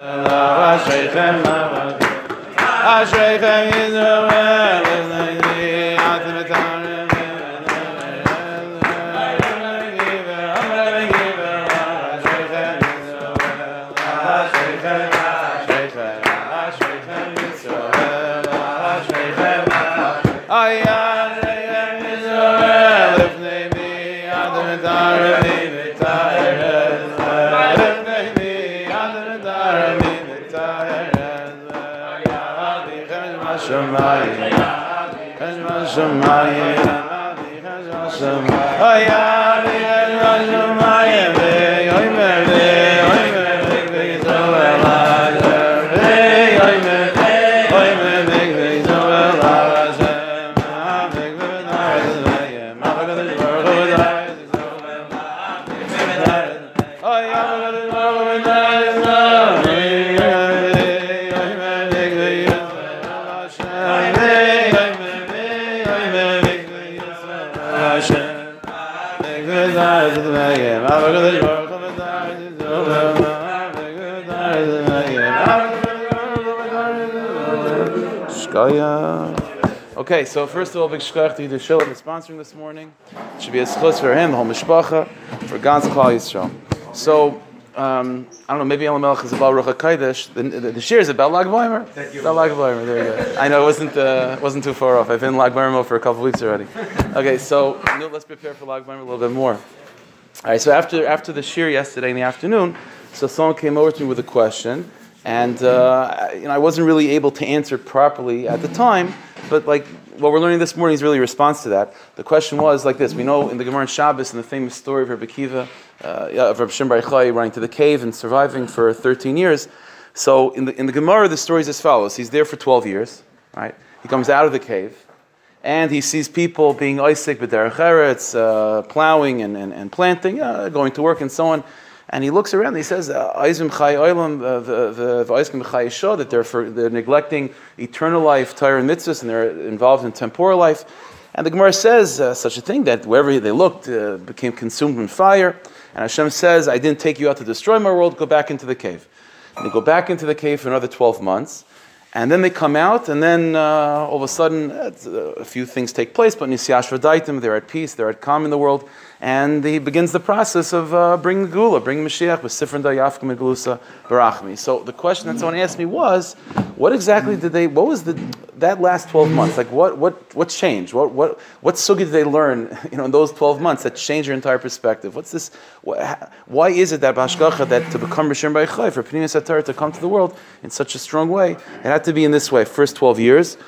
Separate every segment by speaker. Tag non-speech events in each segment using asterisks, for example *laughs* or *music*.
Speaker 1: אַ שייכן מאַן אַ שייכן אין Okay, so first of all, big shkach to Yidah Shillim is sponsoring this morning. It should be a schus for him, the whole mishpacha, for Gans Klal Yisrael. So, um, I don't know, maybe Elam Melech is about Ruach HaKadosh. The, the, the shir is about Lag Baimer. Thank you. About Lag Baimer, there you go. I know it wasn't, uh, wasn't too far off. I've been in Lag Baimer for a couple weeks already. Okay, so let's prepare for Lag Baimer a little bit more. All right, so after, after the shir yesterday in the afternoon, so someone came over to me with a question, and uh, you know, I wasn't really able to answer properly at the time, but like what we're learning this morning is really a response to that. The question was like this: We know in the Gemara and Shabbos, in the famous story of Rabbi Kiva, uh, of Rabbi Shimon Bar running to the cave and surviving for 13 years. So in the in the Gemara, the story is as follows: He's there for 12 years, right? He comes out of the cave, and he sees people being Isaac b'derech uh, plowing and, and, and planting, uh, going to work and so on. And he looks around and he says, Oilam, the that they're, for, they're neglecting eternal life, Torah and mitzvahs, and they're involved in temporal life. And the Gemara says uh, such a thing that wherever they looked uh, became consumed in fire. And Hashem says, I didn't take you out to destroy my world, go back into the cave. And they go back into the cave for another 12 months. And then they come out, and then uh, all of a sudden, uh, a few things take place. But Nisyash Vadaitim, they're at peace, they're at calm in the world and he begins the process of uh, bringing Gula, bringing Mashiach with Sifrin Barachmi. So the question that someone asked me was, what exactly did they? What was the that last twelve months? Like what what what changed? What what what sugi did they learn? *laughs* You know, in those twelve months that changed your entire perspective. What's this? Why is it that Bashgacha that to become Rishon B'Chai for Pneumius Satar to come to the world in such a strong way, it had to be in this way. First twelve years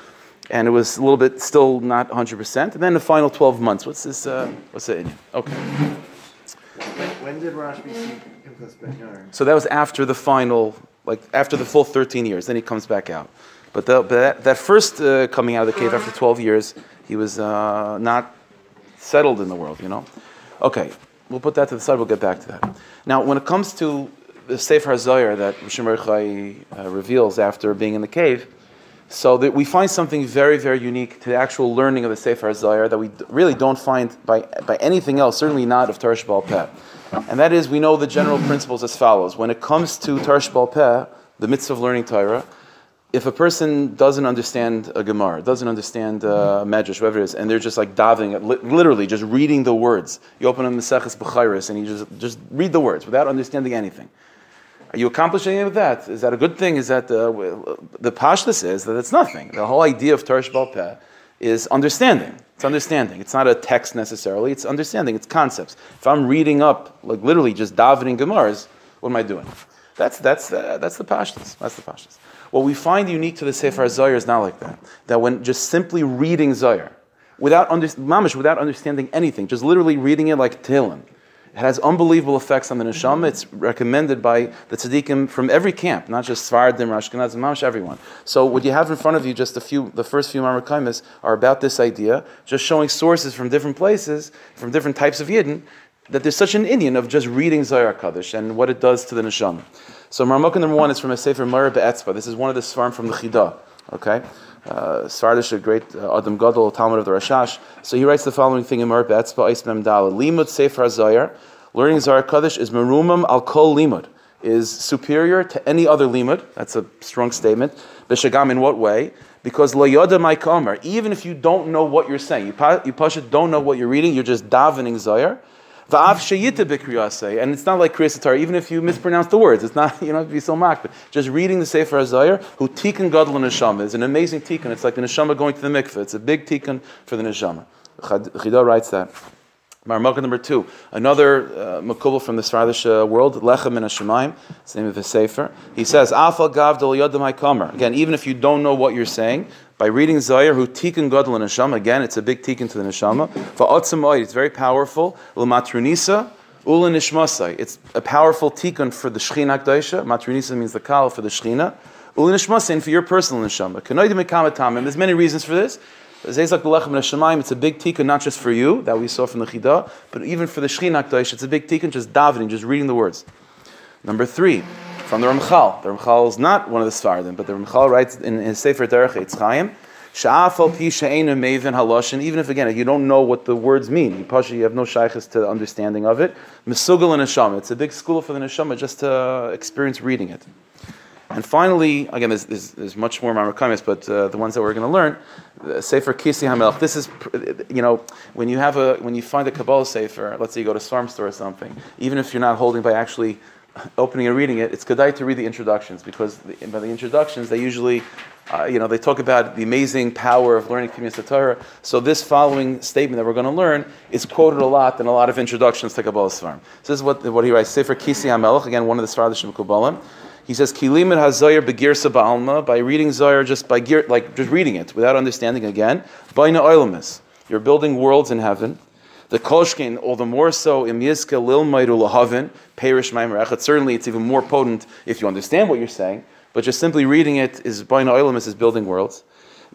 Speaker 1: and it was a little bit still not 100%. And then the final 12 months. What's this? Uh, what's it? Okay.
Speaker 2: When did Rashbi see Pinchas Ben
Speaker 1: So that was after the final, like after the full 13 years. Then he comes back out. But, the, but that, that, first uh, coming out of the cave after 12 years, he was uh, not settled in the world, you know? Okay, we'll put that to the side. We'll get back to that. Now, when it comes to the Sefer HaZayar that Rishon uh, reveals after being in the cave, so that we find something very, very unique to the actual learning of the Sefer Zayar that we really don't find by, by anything else, certainly not of Tarsh Bal Peh. And that is, we know the general principles as follows. When it comes to Tarsh Bal Peh, the mitzvah of learning Torah, if a person doesn't understand a Gemara, doesn't understand uh, Medrash, whatever it is, and they're just like davening, literally just reading the words, you open a Maseches B'chairis and you just, just read the words without understanding anything. Are you accomplishing anything with that? Is that a good thing? Is that uh, the pashtus is that it's nothing. The whole idea of Tarsh Peh is understanding. It's understanding. It's not a text necessarily. It's understanding. It's concepts. If I'm reading up, like literally just davening Gemaras, what am I doing? That's that's uh, that's the pashtus. That's the pashtus. What we find unique to the Sefer Zohar is not like that. That when just simply reading Zohar, without under, mamish, without understanding anything, just literally reading it like Tehillim, it has unbelievable effects on the neshama. It's recommended by the tzaddikim from every camp, not just Svardim, Ashkenaz, Mamash, everyone. So what you have in front of you, just a few, the first few Mamakaimas are about this idea, just showing sources from different places, from different types of Yidden, that there's such an Indian of just reading Zohar Kaddish and what it does to the neshama. So Marmukah number one is from a Sefer Mara Be'etzba. This is one of the Svarim from the Chidah. Okay? Uh, Svardish, a great uh, Adam Gadol, Talmud of the Rashash. So he writes the following thing in Mar Be'etzba, Mem. Limud Sefer Zohar. Learning Zohar Kaddish is merumam al kol limud. is superior to any other limud. That's a strong statement. B'shagam in what way? Because lo yoda my kamer, even if you don't know what you're saying, you, you pasha don't know what you're reading, you're just davening zayar. And it's not like Torah, even if you mispronounce the words, it's not, *laughs* you know, be so mocked, but just reading the Sefer HaZayar, who tikkun gadol neshama, is an amazing tikkun, it's like the neshama going to the mikveh, it's a big tikkun for the neshama. Chida writes that. Marmukah number two, another uh, makubal from the Sfardish uh, world, Lechem in Hashemayim, it's the name of the Sefer. He says, Afal gav del yodamai kamer. Again, even if you don't know what you're saying, by reading Zayar, who tikkun gadol Neshama, again, it's a big tikkun to the Neshama. For Va'otzam it's very powerful. L'matrunisa, ula nishmasai. It's a powerful tikkun for the Shechina Akdaisha. Matrunisa means the kal for the Shechina. Ula nishmasai, and for your personal Neshama. Kanoidim mekamatamim. There's many reasons for this. It's a big tikkun not just for you that we saw from the Chida, but even for the Shechina Akdaisha. It's a big tikkun just davening, just reading the words. Number three, from the Ramchal. The Ramchal is not one of the Svardim, but the Ramchal writes in his Sefer Derech Eitz Chaim, Sha'afal pi she'enu mevin haloshin, even if again, you don't know what the words mean, you have no shaykhs to the understanding of it, Mesugal and Neshama. It's a big school for the Neshama just to experience reading it. And finally, again, there's, there's, there's much more Marakamis, but uh, the ones that we're going to learn, the Sefer Kisi Hamelch. This is, you know, when you have a when you find a Kabbalah Sefer, let's say you go to a Farm Store or something, even if you're not holding by actually opening and reading it, it's good to read the introductions because the, by the introductions they usually, uh, you know, they talk about the amazing power of learning Kimmyas Torah. So this following statement that we're going to learn is quoted a lot in a lot of introductions to Kabbalah Svarim. So this is what, what he writes. Sefer Kisi HaMelech, again, one of the Svardishim Kabbalah. He says, Kilim and Hazayar begirsa ba'alma, by reading Zayar just by gear, like just reading it without understanding again. Baina oilamis. You're building worlds in heaven. The Kolshkin, all the more so, im Yizka Lil Mairu Perish Maimer Certainly, it's even more potent if you understand what you're saying, but just simply reading it is Baina Oilamis is building worlds.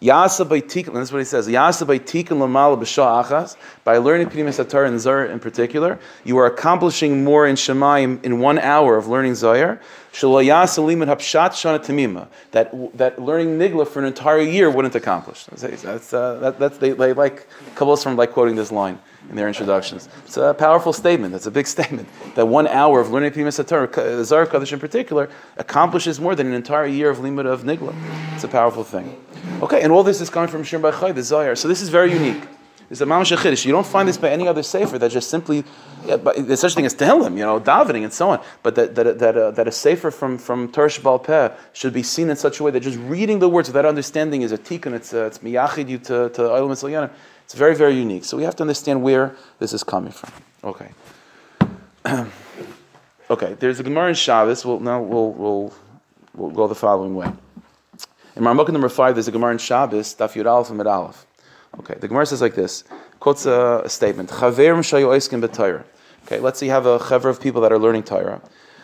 Speaker 1: Yasa by tikkun, that's what he says. Yasa by tikkun lamala achas. By learning Pnimis Atar and Zayar in particular, you are accomplishing more in Shemayim in one hour of learning Zayar. Shalayasa liman hapshat shana tamima. That that learning Nigla for an entire year wouldn't accomplish. That's, uh, that, that's they, they like Kabbalah from like quoting this line in their introductions. It's a powerful statement. It's a big *laughs* statement. That one hour of learning Pnimis Atar, Zayar Kaddish in particular, accomplishes more than an entire year of limud of Nigla. It's a powerful thing. Okay, and all this is coming from Shir Chai, the Zayar. So this is very unique. It's a mamash chiddush. You don't find this by any other sefer that just simply yeah, there's such a thing as tehillim, you know, davening and so on. But that that that, uh, that a sefer from from Torah Shabbal Peh should be seen in such a way that just reading the words without understanding is a tikkun. It's uh, it's miyachid you to to Olam It's very very unique. So we have to understand where this is coming from. Okay. *clears throat* okay. There's a Gemara in Shabbos. We'll now we'll we'll we'll go the following way. In Marmukah number five, there's a Gemara in Shabbos, Daf Yud Aleph and Mid Aleph. Okay, the Gemara says like this, quotes a, a statement, Chaverim shayu oiskim b'Torah. Okay, let's say you have a chaver of people that are learning Torah.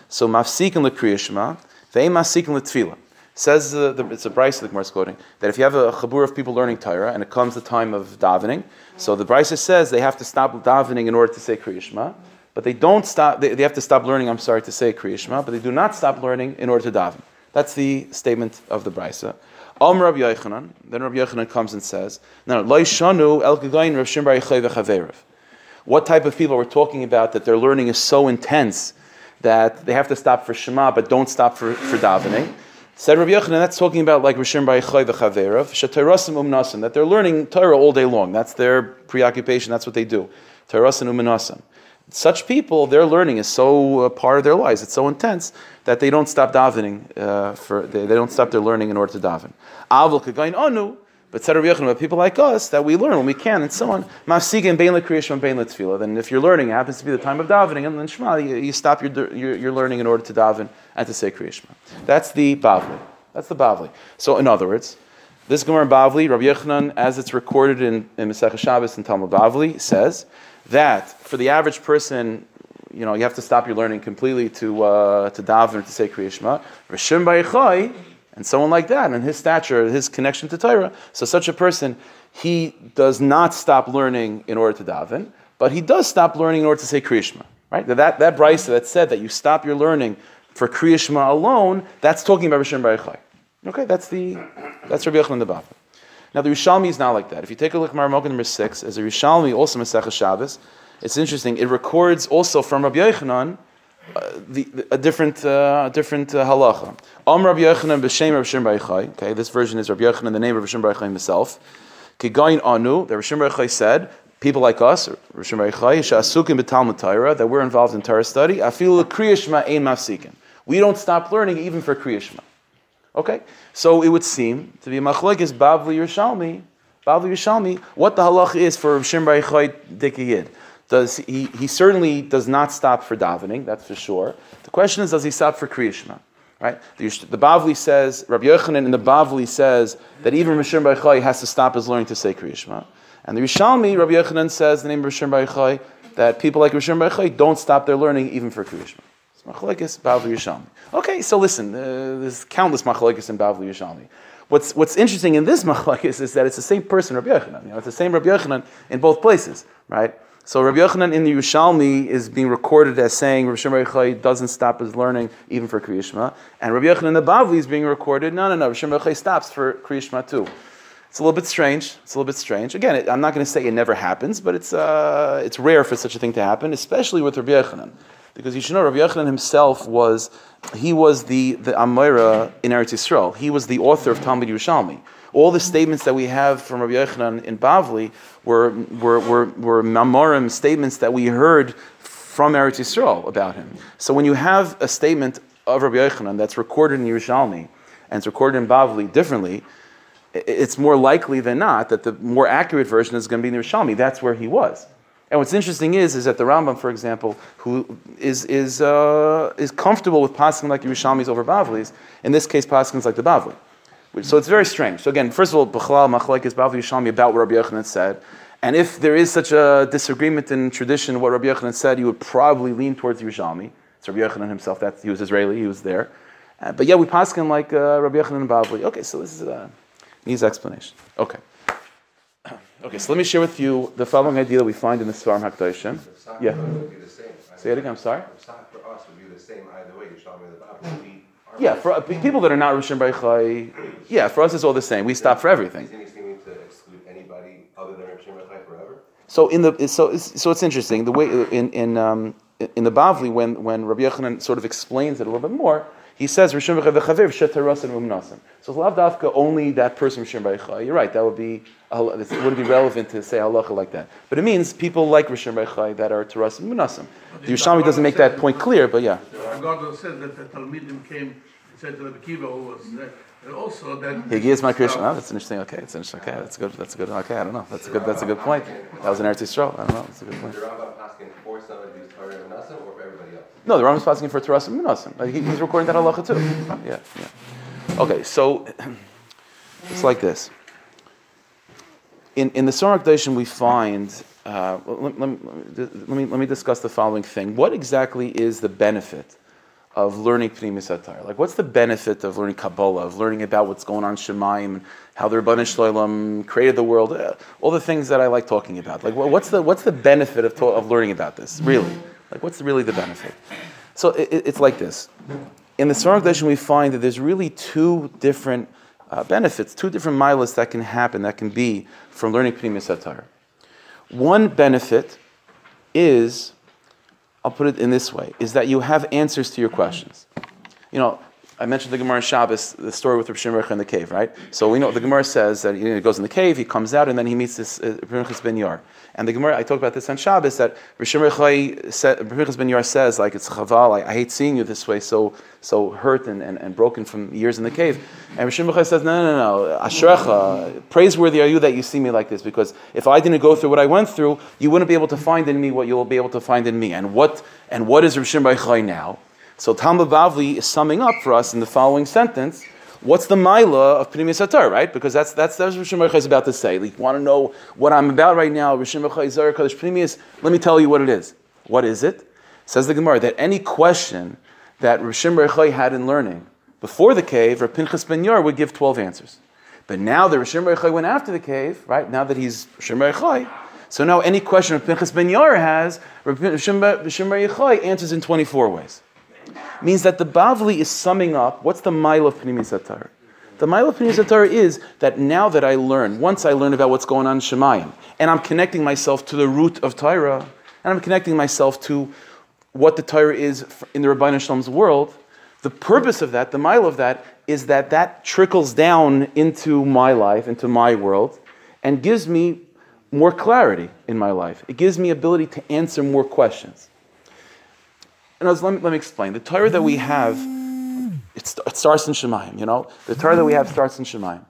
Speaker 1: So mafsikin l'kriyashma, ve'im mafsikin l'tfila. Says the, it's a Brisa the Gemara is quoting that if you have a chabur of people learning Torah and it comes the time of davening, so the Brisa says they have to stop davening in order to say kriyashma, but they don't stop. They, they have to stop learning. I'm sorry to say kriyashma, but they do not stop learning in order to daven. That's the statement of the Brisa. Om Rabbi Yochanan, then Rabbi Yochanan comes and says, "No, Shanu El Rav Shimbar What type of people we're talking about that their learning is so intense that they have to stop for Shema but don't stop for, for davening? Said Rabbi Yochanan, that's talking about like Rishim Ba'ichay v'chaverav, shetayrasim umnasim, that they're learning Torah all day long. That's their preoccupation, that's what they do. Tayrasim umnasim such people, their learning is so part of their lives, it's so intense that they don't stop davening uh, for they, they, don't stop their learning in order to daven. Avul kagain anu, but said Rabbi people like us that we learn when we can and so on. Mafsigin bein lekriyashma bein letfila. Then if you're learning, it happens to be the time of davening, and then Shema, you, you stop your, your, your, learning in order to daven and to say kriyashma. That's the bavli. That's the bavli. So in other words. This Gemara Bavli, Rabbi Yochanan, as it's recorded in, in Masech Shabbos and Talmud Bavli, says that for the average person, you know, you have to stop your learning completely to uh, to daven to say Kriya Shema. Rishim and someone like that, and his stature, his connection to Torah. So such a person, he does not stop learning in order to daven, but he does stop learning in order to say Kriya Shema. Right? That that brisa that said that you stop your learning for Kriya Shema alone, that's talking about Rishim Bayichai. Okay, that's the that's Rabbi Yochanan the Bava. Now the Rishalmi is not like that. If you take a look at Marmok number six, as a Rishalmi, also Masech Shabbos, it's interesting. It records also from Rabbi Yochanan the, the- a different uh, a different uh, halacha. Om Rabbi Yochanan b'shem Rabbi Shimon Bar Okay, this version is Rabbi Yochanan, the name of Rabbi Shimon Bar himself. Kigayin anu, that Rabbi Shimon Bar said, people like us, Rabbi Shimon Bar she'asukim b'talmud Torah, that we're involved in Torah study, afilu kriyashma ein mafsikin. We don't stop learning even for kriyashma. Okay, so it would seem to be machlekes Bavli Yerushalmi. Bavli Yerushalmi, what the halacha is for Rav Shimon Bar Dikiyid. Does he, he certainly does not stop for davening, that's for sure. The question is, does he stop for Kriyashma? Right? The, the Bavli says, Rabbi Yochanan in the Bavli says that even Rav Shimon Bar Yochai has to stop his learning to say Kriyashma. And the Rishalmi, Rabbi Yochanan says, the name of Rav Shimon that people like Rav Shimon don't stop their learning even for Kriyashma. It's Machlekes Bavli Yerushalmi. Okay, so listen, uh, there's countless Machlekes in Bavli Yerushalmi. What's, what's interesting in this Machlekes is that it's the same person, Rabbi Yochanan. You know, it's the same Rabbi Yochanan in both places, right? So Rabbi Yochanan in the Yerushalmi is being recorded as saying Rabbi Shimon Yochai doesn't stop his learning even for Kriyishma, and Rabbi Yochanan in the Bavli is being recorded. No, no, no. Rabbi Shimon Yochai stops for Kriyishma too. It's a little bit strange. It's a little bit strange. Again, it, I'm not going to say it never happens, but it's uh, it's rare for such a thing to happen, especially with Rabbi Yochanan, because you should know Rabbi Yochanan himself was he was the the Amora in Eretz Yisrael. He was the author of Talmud Yerushalmi. All the statements that we have from Rabbi Yochanan in Bavli were were were, were Mamorim statements that we heard from Eretz Yisrael about him. So when you have a statement of Rabbi Yochanan that's recorded in Yerushalmi and it's recorded in Bavli differently, it's more likely than not that the more accurate version is going to be in Yerushalmi. That's where he was. And what's interesting is, is that the Rambam, for example, who is is uh, is comfortable with passing like Yerushalmis over Bavlis, in this case, passing like the Bavli. So it's very strange. So again, first of all, B'chalal Machlaik is Bavli Yerushalmi about what Rabbi Yochanan said. And if there is such a disagreement in tradition, what Rabbi Yochanan said, you would probably lean towards Yerushalmi. It's Rabbi Yochanan himself. That he was Israeli. He was there. Uh, but yeah, we pass him like uh, Rabbi Yochanan and Bavli. Okay, so this is uh, needs explanation. Okay. *clears throat* Okay, so let me share with you the following idea that we find in the Svarim HaKadoshim. Yeah.
Speaker 3: would be the same. right?
Speaker 1: Say it again. I'm sorry.
Speaker 3: Psach for us would be the same either way. Me the Bible. We
Speaker 1: Yeah, for uh, people that are not Rishon Breichai, yeah, for us it's all the same. We stop for everything.
Speaker 3: Is anything to exclude anybody other than Rav Shimon forever?
Speaker 1: So in the so it's, so it's interesting the way in in um, in the Bavli when when Rabbi Yochanan sort of explains it a little bit more. He says Rishon B'Chai v'Chaver v'Shetarasan Umnasan. So it's lav only that person Rishon. You're right. That would be it wouldn't be relevant to say halacha like that. But it means people like Rishon B'Chai that are Tarasim Umnasan. The Yerushalmi doesn't make that point clear, but yeah.
Speaker 4: God says that the Talmidim came and said to Rabbi Kiva, who was there, and also that.
Speaker 1: He gives my Krishna. Oh, that's interesting. Okay, it's interesting. Okay, that's good. That's good. Okay, I don't know. That's a good. That's a good point. That was an Eretz Yisrael. I don't know. That's a good point.
Speaker 3: The Rambam asking for somebody and Nasan or for everybody else?
Speaker 1: No, the Rambam's passing for Tarasim Minasim. Like, he- he's recording that halacha too. Yeah, yeah. Okay, so *clears throat* it's like this. In, in the Sorah Dashim, we find. Uh, let, let, let, let me, let me discuss the following thing. What exactly is the benefit of learning Pnimis Atar? Like, what's the benefit of learning Kabbalah, of learning about what's going on in Shemaim, how the Rebbeinu Shloim created the world, uh, all the things that I like talking about? Like, what's the, what's the benefit of, of learning about this, really? Like, what's really the benefit? So it, it- it's like this. In the Sarah Dashim, we find that there's really two different uh, benefits, two different milas that can happen, that can be from learning Pnimis Atar. One benefit is, I'll put it in this way, is that you have answers to your questions. You know, I mentioned the Gemara Shabbos, the story with Rav Shimon in the cave, right? So we know the Gemara says that he goes in the cave, he comes out, and then he meets this uh, ben Yar. And the Gemara, I talked about this on Shabbos, that Rav Rav ben Yar says, like, it's chaval, I, I hate seeing you this way, so so hurt and, and, and broken from years in the cave. And Rav Shimon says, no, no, no, no, Ashrecha, praiseworthy are you that you see me like this, because if I didn't go through what I went through, you wouldn't be able to find in me what you'll be able to find in me. And what, and what is Rav Shimon now? So Talmud Bavli is summing up for us in the following sentence. What's the Maila of Pneumius Atar, right? Because that's that's that's what Rishon is about to say. Like, want to know what I'm about right now? Rishon Baruch Zar Kadosh Pneumius. Let me tell you what it is. What is it? Says the Gemara that any question that Rishon Baruch had in learning before the cave, Rav Pinchas Ben Yor would give twelve answers. But now that Rishon Baruch went after the cave, right? Now that he's Rishon Baruch so now any question Rav Pinchas Ben Yor has, Rishon Baruch answers in twenty four ways means that the Bavli is summing up what's the mile of Pnimis Atar. The mile of Pnimis Atar is that now that I learn, once I learn about what's going on in Shemayim, and I'm connecting myself to the root of Torah, and I'm connecting myself to what the Torah is in the Rabbi Shalom's world, the purpose of that, the mile of that, is that that trickles down into my life, into my world, and gives me more clarity in my life. It gives me ability to answer more questions. And let me, let me explain. The Torah that we have, it, it starts in Shemayim, you know? The Torah that we have starts in Shemayim.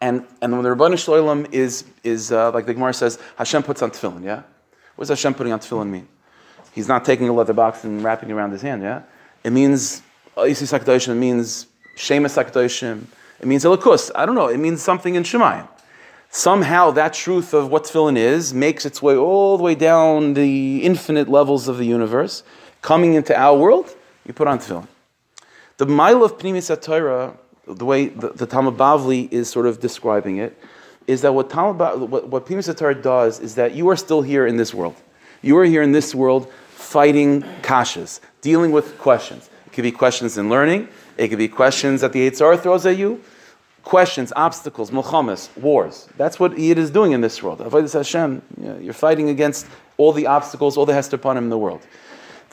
Speaker 1: And, and when the Rabbanah Shalom is, is uh, like the Gemara says, Hashem puts on tefillin, yeah? What does Hashem putting on tefillin mean? He's not taking a leather box and wrapping it around his hand, yeah? It means Isi Sakdoshim, it means Shemus Sakdoshim, it means Elikus. I don't know, it means something in Shemayim. Somehow that truth of what tefillin is makes its way all the way down the infinite levels of the universe, coming into our world, you put on tefillin. The mile of Pnimis Torah the way the, the Talmud Bavli is sort of describing it, is that what Talmud what, what Pnimis Torah does is that you are still here in this world. You are here in this world fighting kashas, dealing with questions. It could be questions in learning, it could be questions that the Yitzhar throws at you, questions, obstacles, milchamas, wars. That's what Yid is doing in this world. Avodah Hashem, you're fighting against all the obstacles, all the him in the world.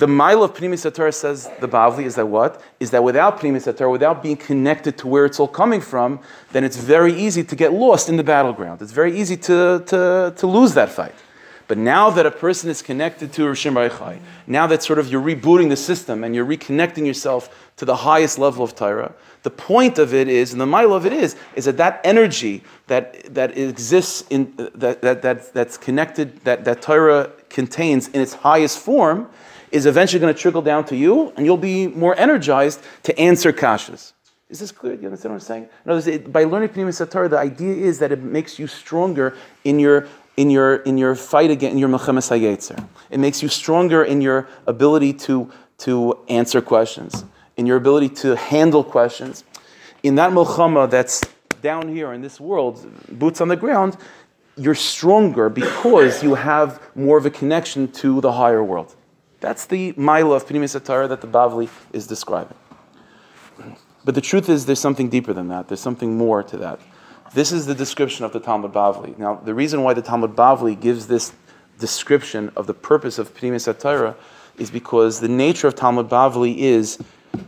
Speaker 1: The mile of Pnimis Torah says the Bavli is that what? Is that without Pnimis Torah, without being connected to where it's all coming from, then it's very easy to get lost in the battleground. It's very easy to, to, to lose that fight. But now that a person is connected to Rishim Chai, now that sort of you're rebooting the system and you're reconnecting yourself to the highest level of Torah, the point of it is, and the mile of it is, is that that energy that, that exists in that, that, that that's connected, that, that Torah contains in its highest form, is eventually going to trickle down to you, and you'll be more energized to answer kashas. Is this clear? Do you understand what I'm saying? In words, by learning Pnimis Satar, the idea is that it makes you stronger in your in your in your fight against your Melchemes Hayetzer. It makes you stronger in your ability to to answer questions, in your ability to handle questions. In that Melchama that's down here in this world, boots on the ground, you're stronger because you have more of a connection to the higher world. That's the mile of Pnimis Atara that the Bavli is describing. But the truth is, there's something deeper than that. There's something more to that. This is the description of the Talmud Bavli. Now, the reason why the Talmud Bavli gives this description of the purpose of Pnimis Atara is because the nature of Talmud Bavli is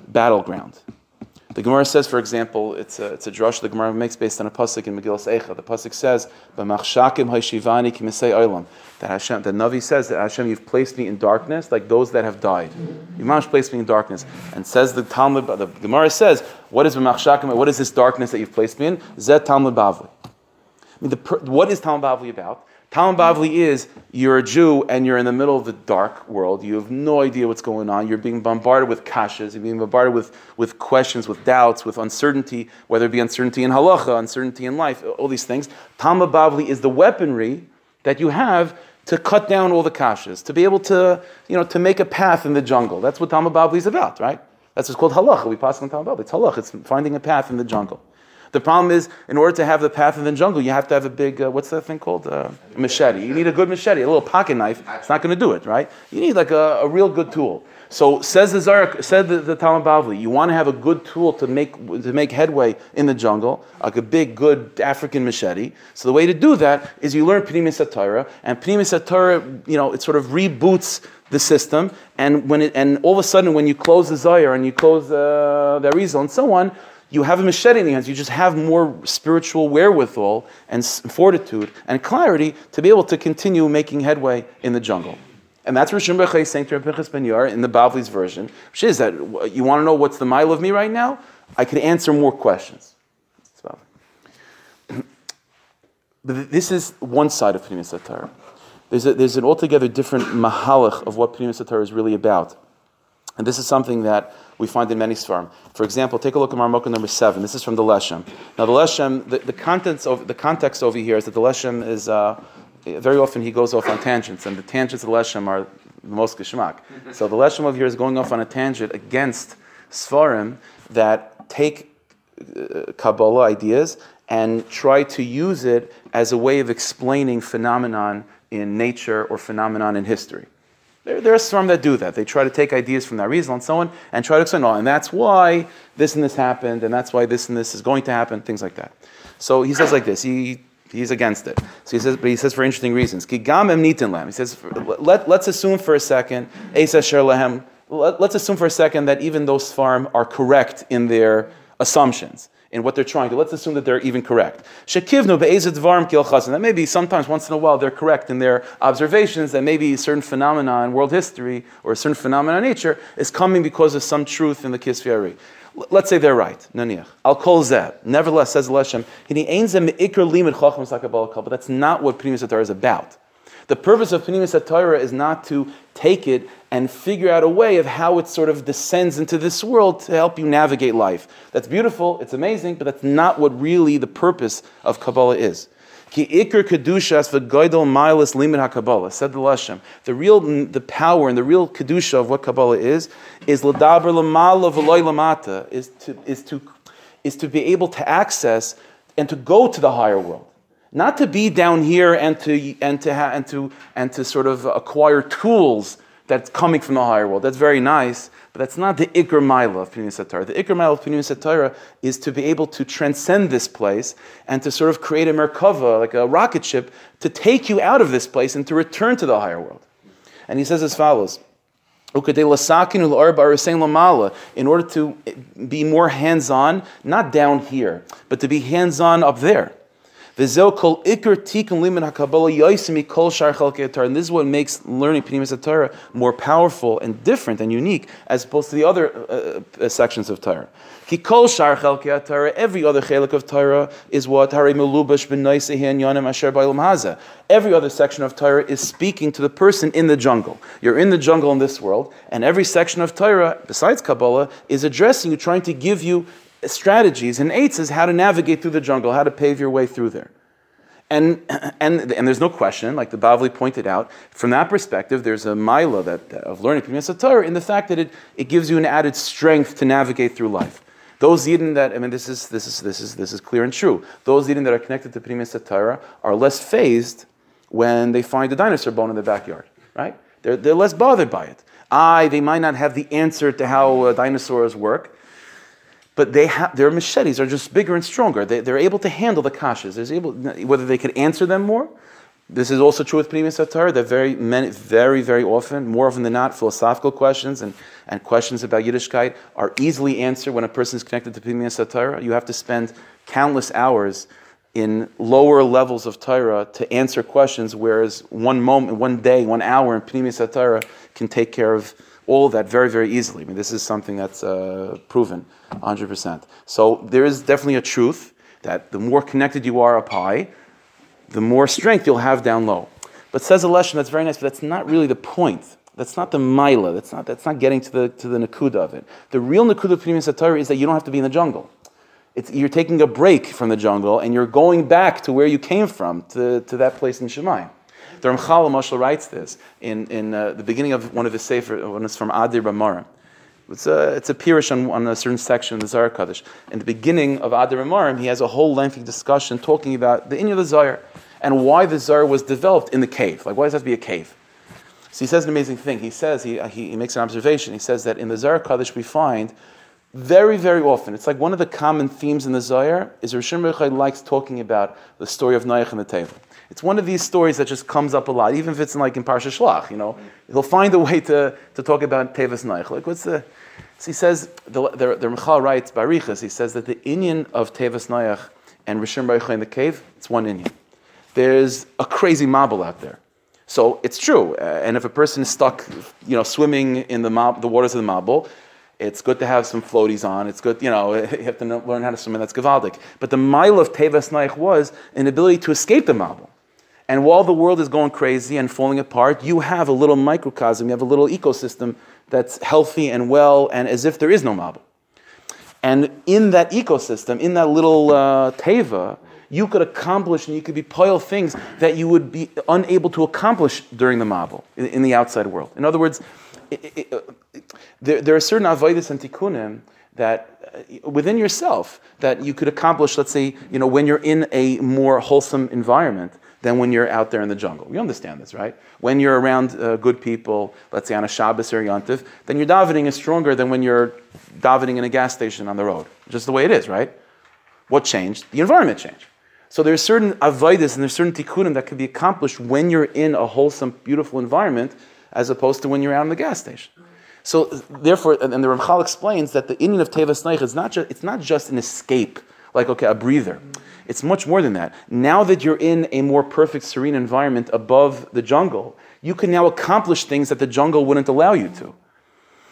Speaker 1: battleground. The Gemara says, for example, it's a, it's a drush the Gemara makes based on a pasuk in Megillah Eicha. The pasuk says, "B'machshakim ha'shivani kimisei olam." That Hashem, the Navi says that Hashem, you've placed me in darkness, like those that have died. You have placed me in darkness, and says the Talmud. The Gemara says, "What is? What is this darkness that you've placed me in?" Zet Talmud Bavli. I mean, the, what is Talmud Bavli about? Talmud Bavli is you're a Jew and you're in the middle of the dark world. You have no idea what's going on. You're being bombarded with kashas. You're being bombarded with, with questions, with doubts, with uncertainty, whether it be uncertainty in halacha, uncertainty in life, all these things. Talmud Bavli is the weaponry that you have to cut down all the kashas, to be able to, you know, to make a path in the jungle. That's what Talmud Bavli is about, right? That's what's called halacha. We pass on Talmud Bavli. It's halacha. It's finding a path in the jungle. The problem is, in order to have the path in the jungle, you have to have a big, uh, what's that thing called? Uh, machete. You need a good machete. A little pocket knife, it's not going to do it, right? You need like a, a real good tool. So says the Zarek, said the, the Talmud Bavli, you want to have a good tool to make to make headway in the jungle, like a big, good African machete. So the way to do that is you learn Pnimis Torah, and Pnimis Torah, you know, it sort of reboots the system, and when it, and all of a sudden when you close the Zayar and you close uh, the Arizal and so on, you have a machete in your hands. You just have more spiritual wherewithal and fortitude and clarity to be able to continue making headway in the jungle. And that's Rishon Bechai is saying to Pinchas Ben Yair in the Bavli's version, which is that you want to know what's the mile of me right now? I can answer more questions. But *clears throat* this is one side of Pnimis Torah. There's, there's an altogether different mahalach of what Pnimis Torah is really about. And this is something that we find in many svarim. For example, take a look at Marmukah number seven. This is from the Leshem. Now, the Leshem, the, the, contents of, the context over here is that the Leshem is, uh, very often he goes off on tangents, and the tangents of the Leshem are the most geschmack. So the Leshem over here is going off on a tangent against svarim that take uh, Kabbalah ideas and try to use it as a way of explaining phenomenon in nature or phenomenon in history. There, there are some that do that. They try to take ideas from the Arizal and so on and try to explain, oh, and that's why this and this happened, and that's why this and this is going to happen, things like that. So he says like this. He, He's against it. So he says, but he says for interesting reasons. He says, let, let's assume for a second, let's assume for a second that even those farm are correct in their assumptions in what they're trying to. Let's assume that they're even correct. That maybe sometimes, once in a while, they're correct in their observations. That maybe a certain phenomena in world history or a certain phenomena in nature is coming because of some truth in the Kisviari. Let's say they're right. Naniach. I'll call zeh. Nevertheless, says Leshem. But that's not what Pnimis Torah is about. The purpose of Pnimis Torah is not to take it and figure out a way of how it sort of descends into this world to help you navigate life. That's beautiful, it's amazing, but that's not what really the purpose of Kabbalah is. Ki ikr kedushas v'goydel milas limit hakabbalah said the Lashem. The real, the power and the real kedusha of what Kabbalah is is l'daber l'mala v'loy lamata is to is to is to be able to access and to go to the higher world not to be down here and to and to ha- and to and to sort of acquire tools that's coming from the higher world. That's very nice, but that's not the ikr mila of Pnimis Torah. The ikr mila of Pnimis Torah is to be able to transcend this place and to sort of create a merkava, like a rocket ship, to take you out of this place and to return to the higher world. And he says as follows. In order to be more hands on, not down here, but to be hands on up there. And this is what makes learning Pnimis Torah more powerful and different and unique as opposed to the other uh, uh, sections of Torah. Every other chelik of Torah is what Hari melubash b'noisehi and yonim asher ba'ilum haza. Every other section of Torah is speaking to the person in the jungle. You're in the jungle in this world, and every section of Torah, besides Kabbalah, is addressing you, trying to give you strategies and eights is how to navigate through the jungle, how to pave your way through there. And, *clears throat* and, and there's no question, like the Bavli pointed out, from that perspective, there's a mila that, of learning Pnimis Torah in the fact that it, it gives you an added strength to navigate through life. Those Yidden that, I mean, this is, this is, this is, this is clear and true. Those Yidden that are connected to Pnimis Torah are less phased when they find a dinosaur bone in the backyard, right? They're, they're less bothered by it. I, they might not have the answer to how uh, dinosaurs work, but they have their machetes are just bigger and stronger. They, they're able to handle the kashas. They're able, whether they could answer them more. This is also true with Pnimis Torah. They're very, many, very, very often, more often than not, philosophical questions and, and questions about Yiddishkeit are easily answered when a person is connected to Pnimis Torah. You have to spend countless hours in lower levels of Torah to answer questions, whereas one moment, one day, one hour in Pnimis Torah can take care of all that very, very easily. I mean, this is something that's uh, proven 100%. So there is definitely a truth that the more connected you are up high, the more strength you'll have down low. But says a lesson that's very nice, but that's not really the point. That's not the mila. That's not, that's not getting to the, to the nakuda of it. The real nakuda of Torah is that you don't have to be in the jungle. It's, you're taking a break from the jungle and you're going back to where you came from, to, to that place in Shemaim. The Ramchal writes this in, in uh, the beginning of one of his sefer, when it's from Adir Bamarim. It's a, it's a pirish on, on a certain section of the Zohar Kaddish. In the beginning of Adir Bamarim, he has a whole lengthy discussion talking about the Inyan of the Zohar and why the Zohar was developed in the cave. Like, why does it have to be a cave? So he says an amazing thing. He says, he, he, he makes an observation. He says that in the Zohar Kaddish we find very, very often, it's like one of the common themes in the Zohar is Rishon Rechai likes talking about the story of Noach and the Teva. It's one of these stories that just comes up a lot, even if it's in like in Parsha Shlach, you know. He'll find a way to, to talk about Teva's Noach. Like, what's the... So he says, the, the, the Rechal writes, Barichas, he says that the Inyan of Teva's Noach and Rishon Rechai in the cave, it's one Inyan. There's a crazy marble out there. So it's true. Uh, and if a person is stuck, you know, swimming in the, mob, the waters of the marble, it's good to have some floaties on. It's good, you know, *laughs* you have to know, learn how to swim, and that's gavaldic. But the mile of Tevas Naich was an ability to escape the marble. And while the world is going crazy and falling apart, you have a little microcosm, you have a little ecosystem that's healthy and well, and as if there is no marble. And in that ecosystem, in that little uh, teva, you could accomplish and you could be pile things that you would be unable to accomplish during the marble in, in the outside world. In other words, there, there, are certain avodas and tikkunim that uh, within yourself that you could accomplish. Let's say you know when you're in a more wholesome environment than when you're out there in the jungle. You understand this, right? When you're around uh, good people, let's say on a Shabbos or Yontif, then your davening is stronger than when you're davening in a gas station on the road. Just the way it is, right? What changed? The environment changed. So there's certain avodas and there's certain tikkunim that can be accomplished when you're in a wholesome, beautiful environment, as opposed to when you're out in the gas station. So therefore, and the Ramchal explains that the Indian of Teva Naich is not just it's not just an escape, like okay, a breather. It's much more than that. Now that you're in a more perfect, serene environment above the jungle, you can now accomplish things that the jungle wouldn't allow you to.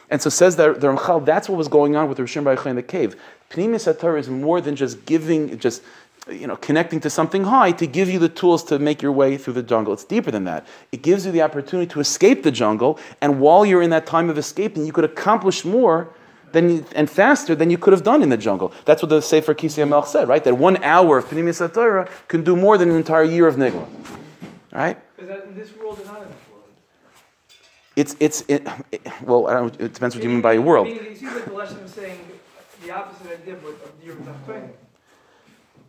Speaker 1: And so says that the Ramchal, that's what was going on with Rishon Baruch in the cave. Pnimis Torah is more than just giving, just you know, connecting to something high to give you the tools to make your way through the jungle. It's deeper than that. It gives you the opportunity to escape the jungle, and while you're in that time of escaping, you could accomplish more than you, and faster than you could have done in the jungle. That's what the Sefer Kisei Melch said, right? That one hour of Pnimis Torah can do more than an entire year of Nigla. Right?
Speaker 5: Because that- in this world and not world.
Speaker 1: It's, it's, it, it- well, I don't, it depends what you mean by world.
Speaker 5: I mean, it seems like the lesson is saying the opposite idea of what of your.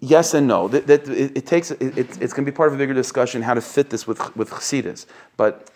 Speaker 1: Yes and no. That, that, it, it takes, it, it's it's going to be part of a bigger discussion how to fit this with, with Chassidus. But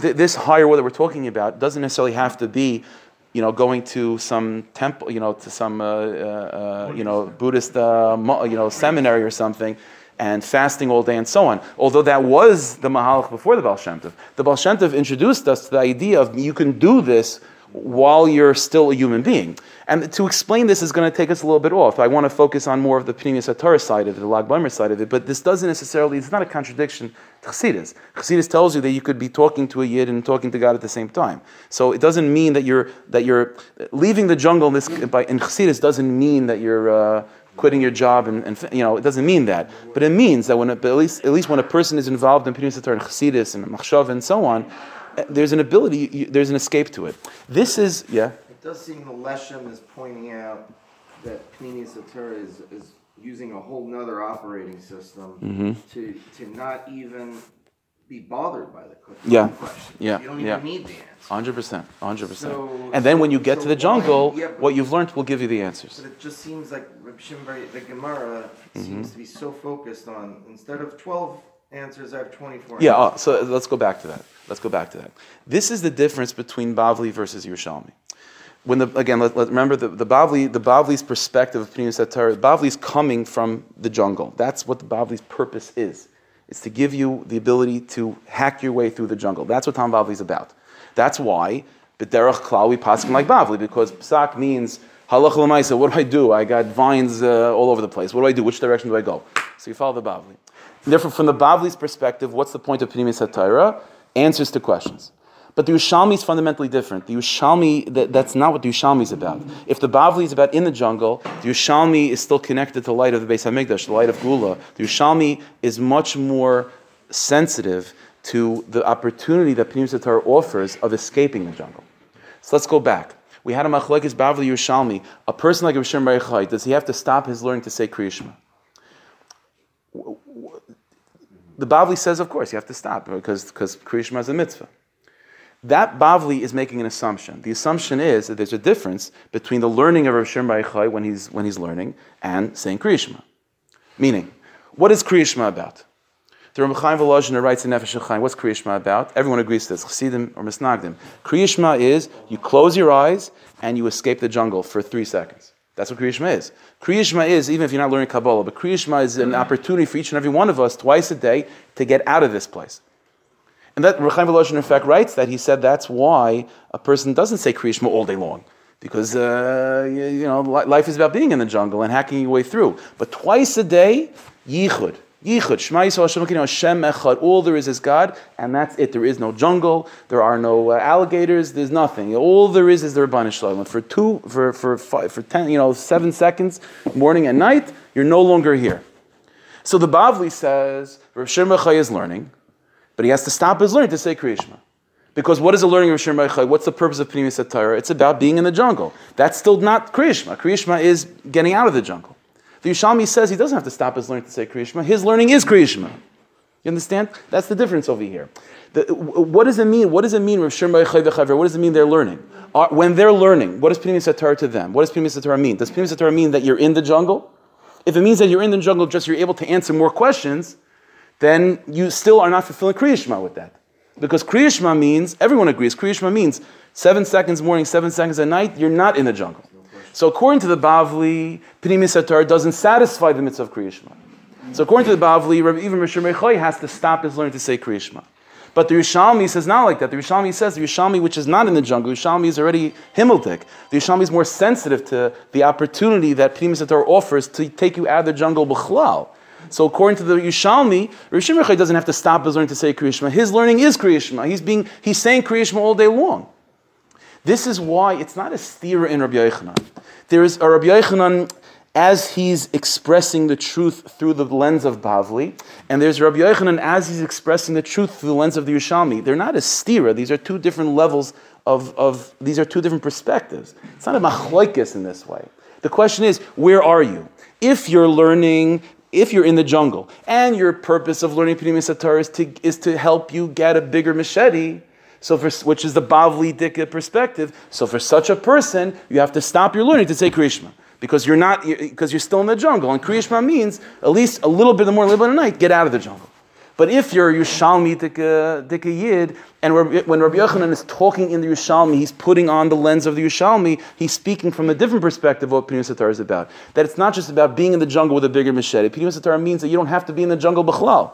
Speaker 1: th- this higher world that we're talking about doesn't necessarily have to be, you know, going to some temple, you know, to some, uh, uh, uh, you know, Buddhist, uh, you know, seminary or something, and fasting all day and so on. Although that was the Mahalach before the Baal Shem Tov. The Baal Shem Tov introduced us to the idea of you can do this while you're still a human being. And to explain this is going to take us a little bit off. I want to focus on more of the Pneumius Torah side of it, the Lag Baimer side of it, but this doesn't necessarily, it's not a contradiction to Chassidus. Chassidus tells you that you could be talking to a Yid and talking to God at the same time. So it doesn't mean that you're, that you're leaving the jungle in, this, by, in Chassidus doesn't mean that you're uh, quitting your job and, and, you know, it doesn't mean that. But it means that when, a, at, least, at least when a person is involved in Pneumius Torah and Chassidus and Machshav and so on, there's an ability, you- there's an escape to it. This is, yeah?
Speaker 2: It does seem the Leshem is pointing out that Pneumius Torah is, is using a whole nother operating system
Speaker 1: Mm-hmm.
Speaker 2: to, to not even be bothered by the que-
Speaker 1: Yeah.
Speaker 2: question.
Speaker 1: Yeah,
Speaker 2: You don't
Speaker 1: yeah.
Speaker 2: even need the answer.
Speaker 1: Hundred percent, hundred percent.
Speaker 2: So-
Speaker 1: And then when you get
Speaker 2: so
Speaker 1: to the
Speaker 2: why-
Speaker 1: jungle,
Speaker 2: yeah,
Speaker 1: what you've learned will give you the answers.
Speaker 2: But it just seems like Reb Shimon, the Gemara
Speaker 1: Mm-hmm.
Speaker 2: seems to be so focused on, instead of twelve answers, I have twenty-four.
Speaker 1: Yeah.
Speaker 2: answers.
Speaker 1: Uh, so let's go back to that. Let's go back to that. This is the difference between Bavli versus Yerushalmi. When the again, let, let- remember the, the Bavli, the Bavli's perspective of Pneumius Torah. Bavli's coming from the jungle. That's what the Bavli's purpose is. It's to give you the ability to hack your way through the jungle. That's what Tom Bavli's about. That's why B'derech Klal we like Bavli because Psak means halach l'maisa. What do I do? I got vines uh, all over the place. What do I do? Which direction do I go? So you follow the Bavli. Therefore, from the Bavli's perspective, what's the point of Pneumius Torah? Answers to questions. But the Ushalmi is fundamentally different. The Ushalmi, that, that's not what the Ushalmi is about. If the Bavli is about in the jungle, the Ushalmi is still connected to the light of the Beis Hamikdash, the light of Gula. The Ushalmi is much more sensitive to the opportunity that Pneumius Torah offers of escaping the jungle. So let's go back. We had a Machlekes Bavli Yerushalmi. A person like Rishon Bar Yochai, does he have to stop his learning to say Kriyishma? The Bavli says, of course, you have to stop because because Kriyishma is a mitzvah. That Bavli is making an assumption. The assumption is that there's a difference between the learning of Bar Yochai when he's when he's learning and saying Kriyishma. Meaning, what is Kriyishma about? The Rambam Chaim writes in Nefesh Chaim, what's Kriyishma about? Everyone agrees to this, Chassidim or Misnagdim. Kriyishma is you close your eyes and you escape the jungle for three seconds. That's what Kriyishma is. Kriyishma is, even if you're not learning Kabbalah, but Kriyishma is an opportunity for each and every one of us twice a day to get out of this place. And that Reb Chaim Volozhin, in fact, writes that he said that's why a person doesn't say Kriyishma all day long. Because, uh, you know, life is about being in the jungle and hacking your way through. But twice a day, Yichud. Yichud. Shema Yisrael Hashem Hashem Echad. All there is is God, and that's it. There is no jungle. There are no uh, alligators. There's nothing. All there is is the Rabban Shalom. For two, for, for five, for ten, you know, seven seconds, morning and night, you're no longer here. So the Bavli says, Rav Shimon Chai is learning, but he has to stop his learning to say Kriyishma. Because what is the learning of Shir Chai? What's the purpose of Pneumius Torah? It's about being in the jungle. That's still not Kriyishma. Kriyishma is getting out of the jungle. The Yushalmi says he doesn't have to stop his learning to say Kriyishma. His learning is Kriyishma. You understand? That's the difference over here. The, what does it mean? What does it mean, Rav? What does it mean they're learning? Are, when they're learning, what does Pneumius Torah to them? What does Pneumius Torah mean? Does Pneumius Torah mean that you're in the jungle? If it means that you're in the jungle, just you're able to answer more questions, then you still are not fulfilling Kriyishma with that. Because Kriyishma means, everyone agrees, Kriyishma means seven seconds morning, seven seconds at night, you're not in the jungle. So according to the Bavli, Pneumius Torah doesn't satisfy the mitzvah of Kriyishma. So according to the Bavli, even Rishon Rechoy has to stop his learning to say Kriyishma. But the Rishalmi says not like that. The Rishalmi says the Rishalmi, which is not in the jungle, the Rishalmi is already Himmeldik. The Rishalmi is more sensitive to the opportunity that Pnimis Torah offers to take you out of the jungle b'chlal. So according to the Yushalmi, Rishon doesn't have to stop his learning to say Kriyishma. His learning is Kriyishma. He's being he's saying Kriyishma all day long. This is why it's not a stira in Rabbi Yochanan. There is a Rabbi Yochanan as he's expressing the truth through the lens of Bavli, and there's Rabbi Yochanan as he's expressing the truth through the lens of the Yerushalmi. They're not a stira. These are two different levels of, of these are two different perspectives. It's not a machloikis in this way. The question is, where are you? If you're learning, if you're in the jungle, and your purpose of learning Satar is to, is to help you get a bigger machete, so for, which is the Bavli Dika perspective. So for such a person, you have to stop your learning to say Krishma. Because you're not, because you're still in the jungle. And Kriyashma means at least a little bit more, a little of night, get out of the jungle. But if you're Yushalmi Dika, Yid, and when Rabbi Yochanan is talking in the Yushalmi, he's putting on the lens of the Yushalmi, he's speaking from a different perspective of what Pnimis Satar is about. That it's not just about being in the jungle with a bigger machete. Pnimis Satar means that you don't have to be in the jungle b'chlal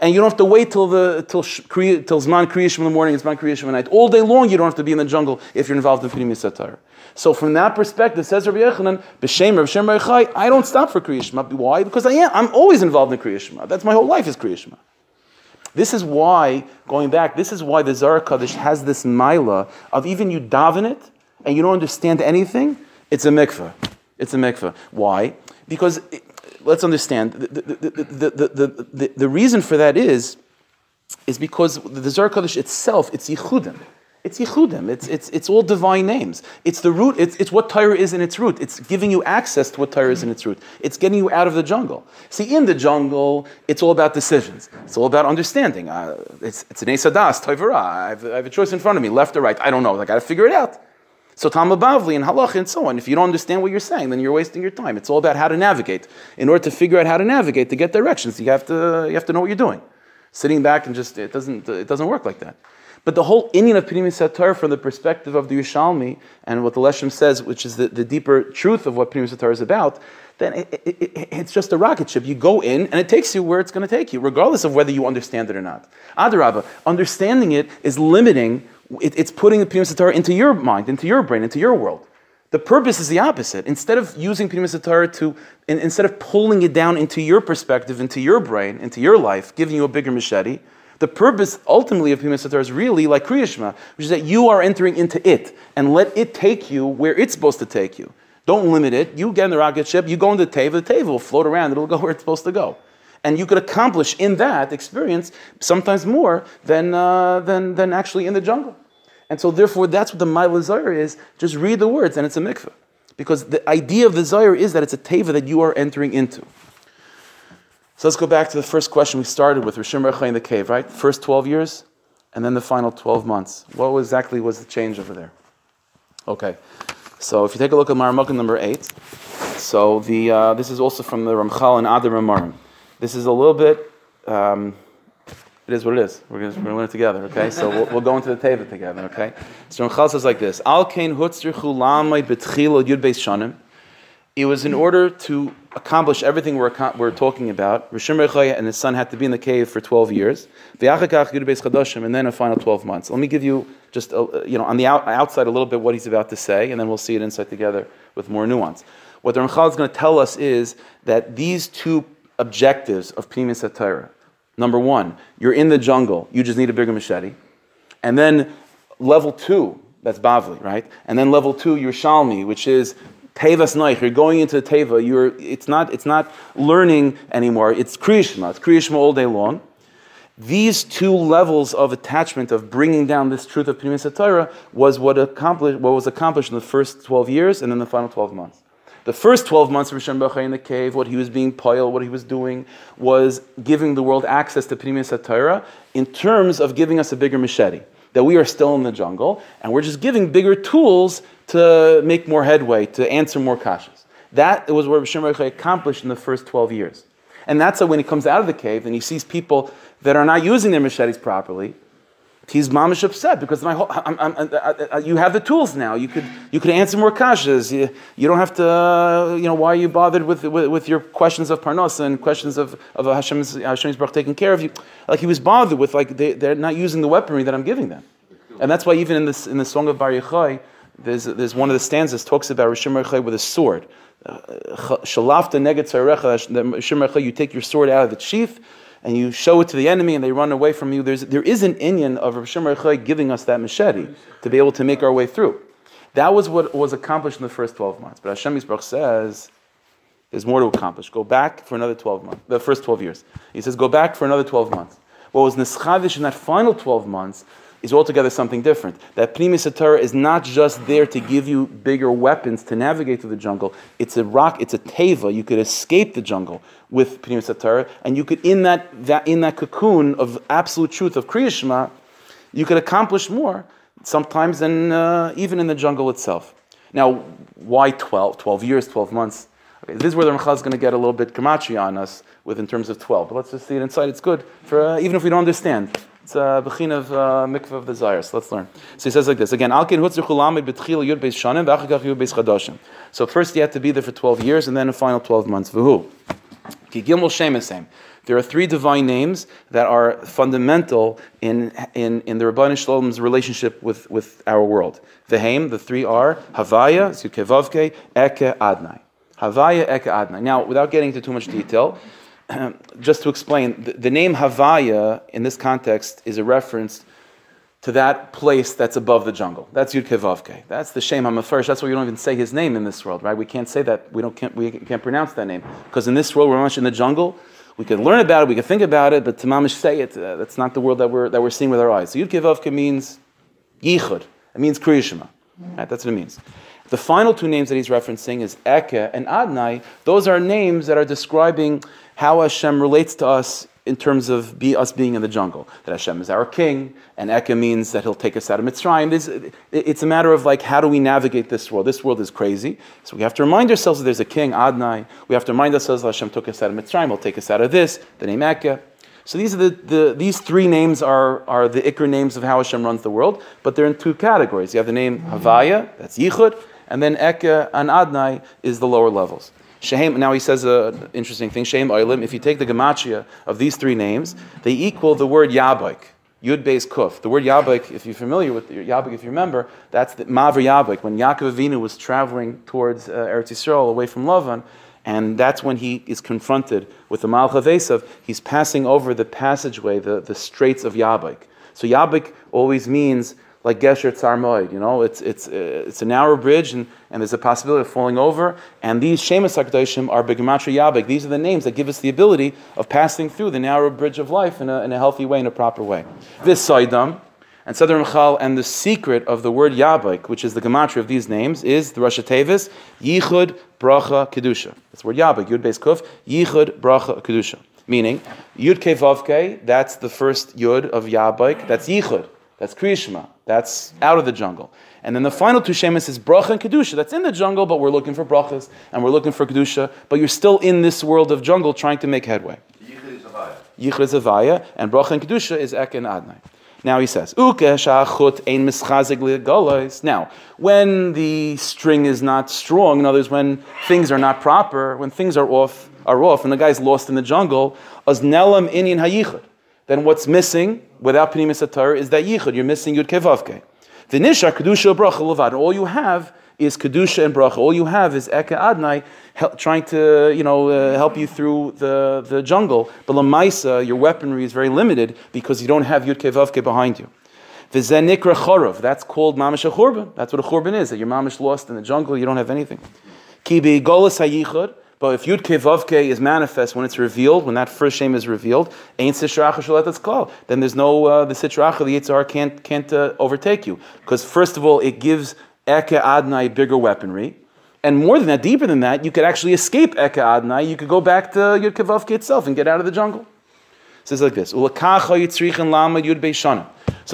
Speaker 1: and you don't have to wait till the till till Zman Kriyashim in the morning Zman Kriyashim at night. All day long, you don't have to be in the jungle if you're involved in Pnimi Satar. So from that perspective, says Rabbi Yochanan, B'Shem Shem I don't stop for Kriyashma. Why? Because I am. I'm always involved in Kriyashma. That's my whole life is Kriyashma. This is why, going back, this is why the Zohar Kaddish has this mila of even you daven it and you don't understand anything, it's a mikveh. It's a mikveh. Why? Because let's understand the, the, the, the, the, reason for that is, is because the Zohar Kodesh itself, it's Yichudim. It's Yichudim. It's, it's, it's all divine names. It's the root, it's, it's what Torah is in its root. It's giving you access to what Torah is in its root. It's getting you out of the jungle. See, in the jungle, it's all about decisions. It's all about understanding. Uh, it's, it's an Esadas, Toivara. I, have, I have a choice in front of me, left or right. I don't know. I got to figure it out. So Talmud Bavli and Halach and so on. If you don't understand what you're saying, then you're wasting your time. It's all about how to navigate. In order to figure out how to navigate, to get directions, you have to, you have to know what you're doing. Sitting back and just, it doesn't, it doesn't work like that. But the whole Indian of Pnimis Satar from the perspective of the Yushalmi and what the Leshem says, which is the, the deeper truth of what Pnimis Satar is about, then it, it, it, it's just a rocket ship. You go in and it takes you where it's going to take you, regardless of whether you understand it or not. Adarabba, understanding it is limiting it, it's putting the Pnimis Torah into your mind, into your brain, into your world. The purpose is the opposite. Instead of using Pnimis Torah to, in, instead of pulling it down into your perspective, into your brain, into your life, giving you a bigger machete, the purpose ultimately of Pnimis Torah is really like Kriyashma, which is that you are entering into it and let it take you where it's supposed to take you. Don't limit it. You get in the rocket ship, you go into the table, the table will float around, it'll go where it's supposed to go. And you could accomplish in that experience sometimes more than, uh, than, than actually in the jungle. And so, therefore, that's what the Maila Zayir is. Just read the words, and it's a mikveh. Because the idea of the Zayir is that it's a teva that you are entering into. So let's go back to the first question we started with Rishim Recha in the cave, right? First 12 years, and then the final 12 months. What exactly was the change over there? Okay. So if you take a look at Maramukh number 8, so the, uh, this is also from the Ramchal and Adir Bamarom. This is a little bit. Um, it is what it is. We're going to learn it together, okay? So we'll, we'll go into the Teva together, okay? So Ramchal says like this: Al kain yud beis shanim. It was in order to accomplish everything we're, we're talking about. Rishim Rechaya and his son had to be in the cave for 12 years. And then a final 12 months. Let me give you just, a, you know, on the out, outside a little bit what he's about to say, and then we'll see it inside together with more nuance. What the Ramchal is going to tell us is that these two objectives of Pnimis Satira, Number one, you're in the jungle, you just need a bigger machete. And then level two, that's Bavli, right? And then level two, you're Shalmi, which is Tevas Noach. You're going into Teva. You're, it's, not, it's not learning anymore. It's Kriyishma. It's Kriyishma all day long. These two levels of attachment, of bringing down this truth of Pnimis Torah, was what, accomplished, what was accomplished in the first 12 years and then the final 12 months. The first 12 months of Rishon Baruch in the cave, what he was being poil, what he was doing, was giving the world access to Pnimius HaTorah in terms of giving us a bigger machete. That we are still in the jungle, and we're just giving bigger tools to make more headway, to answer more kashas. That was what Rishon Baruch accomplished in the first 12 years. And that's why when he comes out of the cave and he sees people that are not using their machetes properly, he's mamish upset because my whole, I'm, I'm, I, I, you have the tools now. You could you could answer more kashas. You, you don't have to. Uh, you know why are you bothered with, with, with your questions of parnasa and questions of of Hashem's Hashem's Baruch taking care of you. Like he was bothered with like they, they're not using the weaponry that I'm giving them, and that's why even in this in the song of Bar Yochai, there's there's one of the stanzas talks about Bar Yochai with a sword. Shalafta neged you take your sword out of the sheath and you show it to the enemy and they run away from you. There's, there is an Inyan of Rav Shimon giving us that machete to be able to make our way through. That was what was accomplished in the first 12 months. But Hashem Yisbarach says, there's more to accomplish. Go back for another 12 months, the first 12 years. He says, go back for another 12 months. What was Nischadish in that final 12 months is altogether something different. That Pnimis Torah is not just there to give you bigger weapons to navigate through the jungle. It's a rock, it's a teva. You could escape the jungle with Pnimis Torah, and you could, in that, that, in that cocoon of absolute truth of Kriyashma, you could accomplish more sometimes than uh, even in the jungle itself. Now, why 12? 12 years, 12 months? Okay, this is where the Ramchal is going to get a little bit kamachi on us with in terms of 12. But let's just see it inside. It's good for uh, even if we don't understand. It's a bechin of uh, mikvah of desires. So let's learn. So he says like this again. Alkin hutzir chulamid betchil yud beis shanim v'achakach yud beis chadashim. So first you have to be there for 12 years and then a final 12 months. V'hu. Ki gimel shem There are three divine names that are fundamental in, in, in the Rabban Shalom's relationship with, with our world. The Haim, the three are Havaya, Zukevavke, Eke, Adnai. Havaya, Eke, Adnai. Now, without getting into too much detail, *clears throat* just to explain, the, the, name Havaya in this context is a reference to that place that's above the jungle. That's Yud Kevavke. That's the Shem HaMafarsh. That's why we don't even say his name in this world, right? We can't say that. We, don't, can't, we can't pronounce that name. Because in this world, we're much in the jungle. We can learn about it, we can think about it, but to mamish say it, uh, that's not the world that we're, that we're seeing with our eyes. So Yud Kevavke means Yichud. It means Kriyashima. Right? That's what it means. The final two names that he's referencing is Eke and Adnai. Those are names that are describing how Hashem relates to us in terms of be, us being in the jungle. That Hashem is our king, and Eke means that He'll take us out of Mitzrayim. It's a matter of like, how do we navigate this world? This world is crazy. So we have to remind ourselves that there's a king, Adnai. We have to remind ourselves that Hashem took us out of Mitzrayim, He'll take us out of this, the name Eke. So these are the, the, these three names are, are the Iker names of how Hashem runs the world, but they're in two categories. You have the name Havaya, that's Yichud, and then Eke and Adnai is the lower levels. Shehem, now he says an interesting thing. Shehem Oilim, if you take the gematria of these three names, they equal the word Yabik. Yud Beis Kuf. The word Yabik, if you're familiar with Yabik, if you remember, that's the Maver Yabik. When Yaakov Avinu was traveling towards uh, Eretz Yisrael, away from Lavan, and that's when he is confronted with the Malcha Vesav, he's passing over the passageway, the, the straits of Yabik. So Yabik always means like Gesher Tzar you know, it's, it's, uh, it's a narrow bridge and, and there's a possibility of falling over. And these Shemus HaKadoshim are Begematria Yabek. These are the names that give us the ability of passing through the narrow bridge of life in a, in a healthy way, in a proper way. This Saidam, and Sadr Michal, and the secret of the word Yabek, which is the gematria of these names, is the Rosh Tevis, Yichud Bracha Kedusha. That's the word Yabek, Yud Beis Kuf, Yichud Bracha Kedusha. Meaning, Yud Kevavke, that's the first Yud of Yabek, that's Yichud. That's Kriyishma. That's out of the jungle. And then the final two shemis is bracha and kedusha. That's in the jungle, but we're looking for brachas and we're looking for kedusha. But you're still in this world of jungle trying to make headway. Yichud is avaya, and bracha and kedusha is ek and adnai. Now he says, Now, when the string is not strong, in other words, when things are not proper, when things are off, are off, and the guy's lost in the jungle, as nelam inyan hayichud then what's missing without Pnimis Atar is that Yichud. You're missing Yud Kevavke. The Nisha, Kedusha, Bracha, Levad. All you have is Kedusha and Bracha. All you have is Eke Adnai help, trying to you know, uh, help you through the, the jungle. But Lamaisa, your weaponry is very limited because you don't have Yud Kevavke behind you. V'zenikra chorov. That's called mamish a churban. That's what a churban is. That you're mamish lost in the jungle. You don't have anything. Kibi golas hayichud. But if Yud Kevavke is manifest when it's revealed, when that first shame is revealed, ain't Sitracha Shalet called. Then there's no, uh, the Sitracha, the Yitzhar can't, can't uh, overtake you. Because first of all, it gives Eke Adnai bigger weaponry. And more than that, deeper than that, you could actually escape Eke Adnai. You could go back to Yud Kevavke itself and get out of the jungle. It says like this. So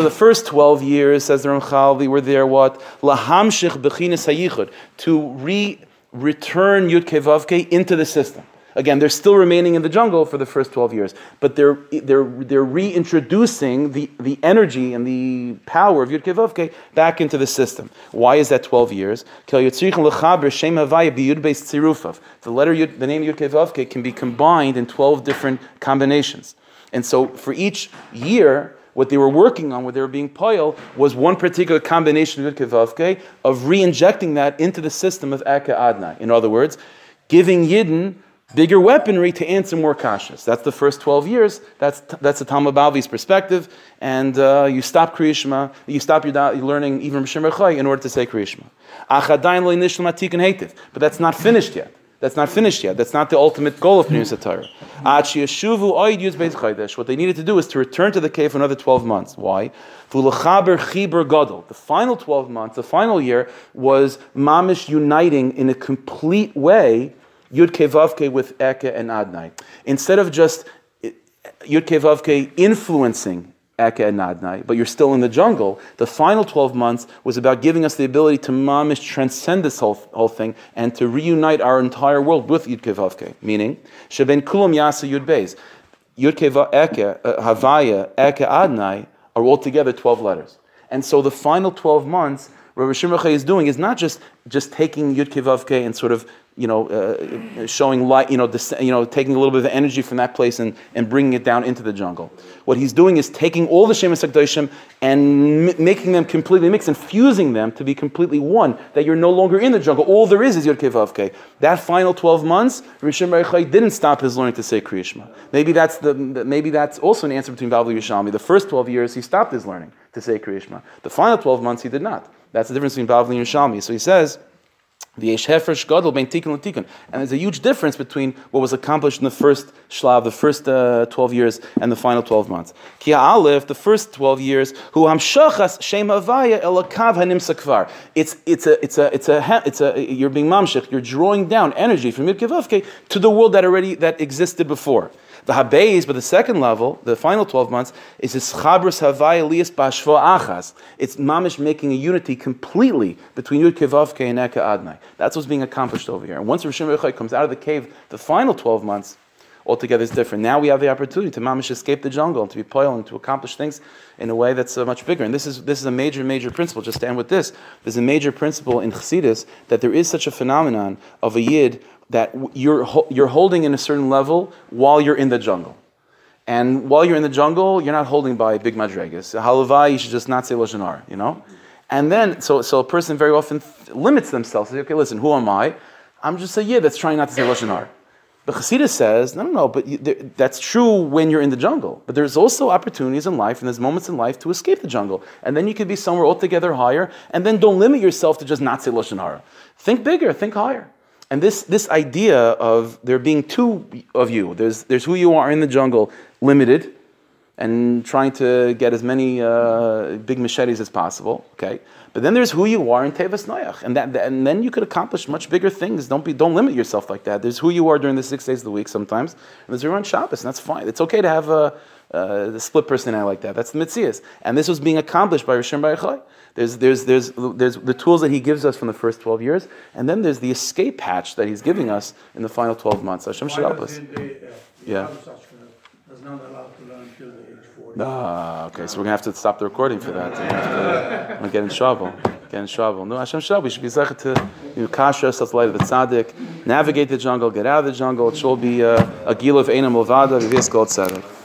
Speaker 1: the first 12 years, says the Ramchal, we were there what? Lahamshich bechinas hayichud. To re return Yud Kevavke into the system. Again, they're still remaining in the jungle for the first 12 years, but they're, they're, they're reintroducing the, the energy and the power of Yud Kei Vav Kei back into the system. Why is that 12 years? The letter the name Yud Kei Vav Kei can be combined in 12 different combinations. And so for each year, what they were working on, what they were being poil, was one particular combination of Yud Kei Vav Kei, of re-injecting that into the system of Eka Adna. In other words, giving Yidden bigger weaponry to answer more kashas. That's the first 12 years. That's, that's the Talmud Bavli's perspective. And uh, you stop Kriyishma, you stop your, da- learning even Rechai in order to say Kriyishma. But that's not finished yet. That's not finished yet. That's not the ultimate goal of Pnimis Torah. What they needed to do is to return to the cave for another 12 months. Why? The final 12 months, the final year, was Mamish uniting in a complete way Yud Kevavke with Eke and Adnai. Instead of just Yud Kevavke influencing Eke and Adnai, but you're still in the jungle, the final 12 months was about giving us the ability to mamish transcend this whole, whole thing and to reunite our entire world with Yud Kevavke. Meaning, Sheben Kulam Yasa Yud Beis. Yud uh, Havaya, Eke Adnai are altogether 12 letters. And so the final 12 months, what Shimon is doing is not just, just taking Yud Kevavke and sort of you know, uh, showing light, you know, dis- you know, taking a little bit of energy from that place and, and bringing it down into the jungle. What he's doing is taking all the Shemus HaKadoshim and m- making them completely mixed and fusing them to be completely one, that you're no longer in the jungle. All there is is Yod Kevavke. That final 12 months, Rishon Baruch didn't stop his learning to say Kriyishma. Maybe that's, the, maybe that's also an answer between Bavli and Yerushalmi. The first 12 years, he stopped his learning to say Kriyishma. The final 12 months, he did not. That's the difference between Bavli and Yerushalmi. So he says, the Yeshefresh Gadol ben Tikkun Tikkun. And there's a huge difference between what was accomplished in the first Shlav, the first uh, 12 years, and the final 12 months. Ki Aleph, the first 12 years, Hu Hamshachas Shem Avaya Elakav Hanim Sakvar. It's it's a it's a it's a it's a you're being mamshich, you're drawing down energy from Yud to the world that already that existed before. The Habeis, but the second level, the final 12 months, is this Chabras Havai Elias Bashvo Achas. It's Mamish making a unity completely between Yud Kevavke and Eka Adnai. That's what's being accomplished over here. And once Rishon Rechai comes out of the cave, the final 12 months, altogether is different. Now we have the opportunity to mamish escape the jungle and to be poil and to accomplish things in a way that's uh, much bigger. And this is this is a major major principle. Just stand with this. There's a major principle in Chassidus that there is such a phenomenon of a yid that you're you're holding in a certain level while you're in the jungle. And while you're in the jungle, you're not holding by big madregas. Halavai, you should just not say lashon you know. And then, so so a person very often limits themselves. Say, okay, listen, who am I? I'm just a yid that's trying not to say lashon the Chassidus says, no, no, no, but you, there, that's true when you're in the jungle. But there's also opportunities in life, and there's moments in life to escape the jungle. And then you could be somewhere altogether higher, and then don't limit yourself to just not say Lashon Hara. Think bigger, think higher. And this, this idea of there being two of you, there's, there's who you are in the jungle, limited, and trying to get as many uh, big machetes as possible, okay? But then there's who you are in Tevas Noach, and that, and then you could accomplish much bigger things. Don't be, don't limit yourself like that. There's who you are during the six days of the week sometimes, and there's who you are on Shabbos, and that's fine. It's okay to have a, a split personality like that. That's the mitzvahs, and this was being accomplished by Rishon Baruch there's, there's, there's, there's the tools that he gives us from the first 12 years, and then there's the escape hatch that he's giving us in the final 12 months. Hashem should help us. Yeah.
Speaker 4: Does not allow to learn till the age 40.
Speaker 1: Ah, okay. So we're gonna have to stop the recording for that. Gonna get in trouble. Get in trouble. No, Hashem Shalom. We should be zeichet to you know, such light of the tzaddik, navigate the jungle, get out of the jungle. It should be uh, a gil of enam ovada, v'vias gold tzaddik.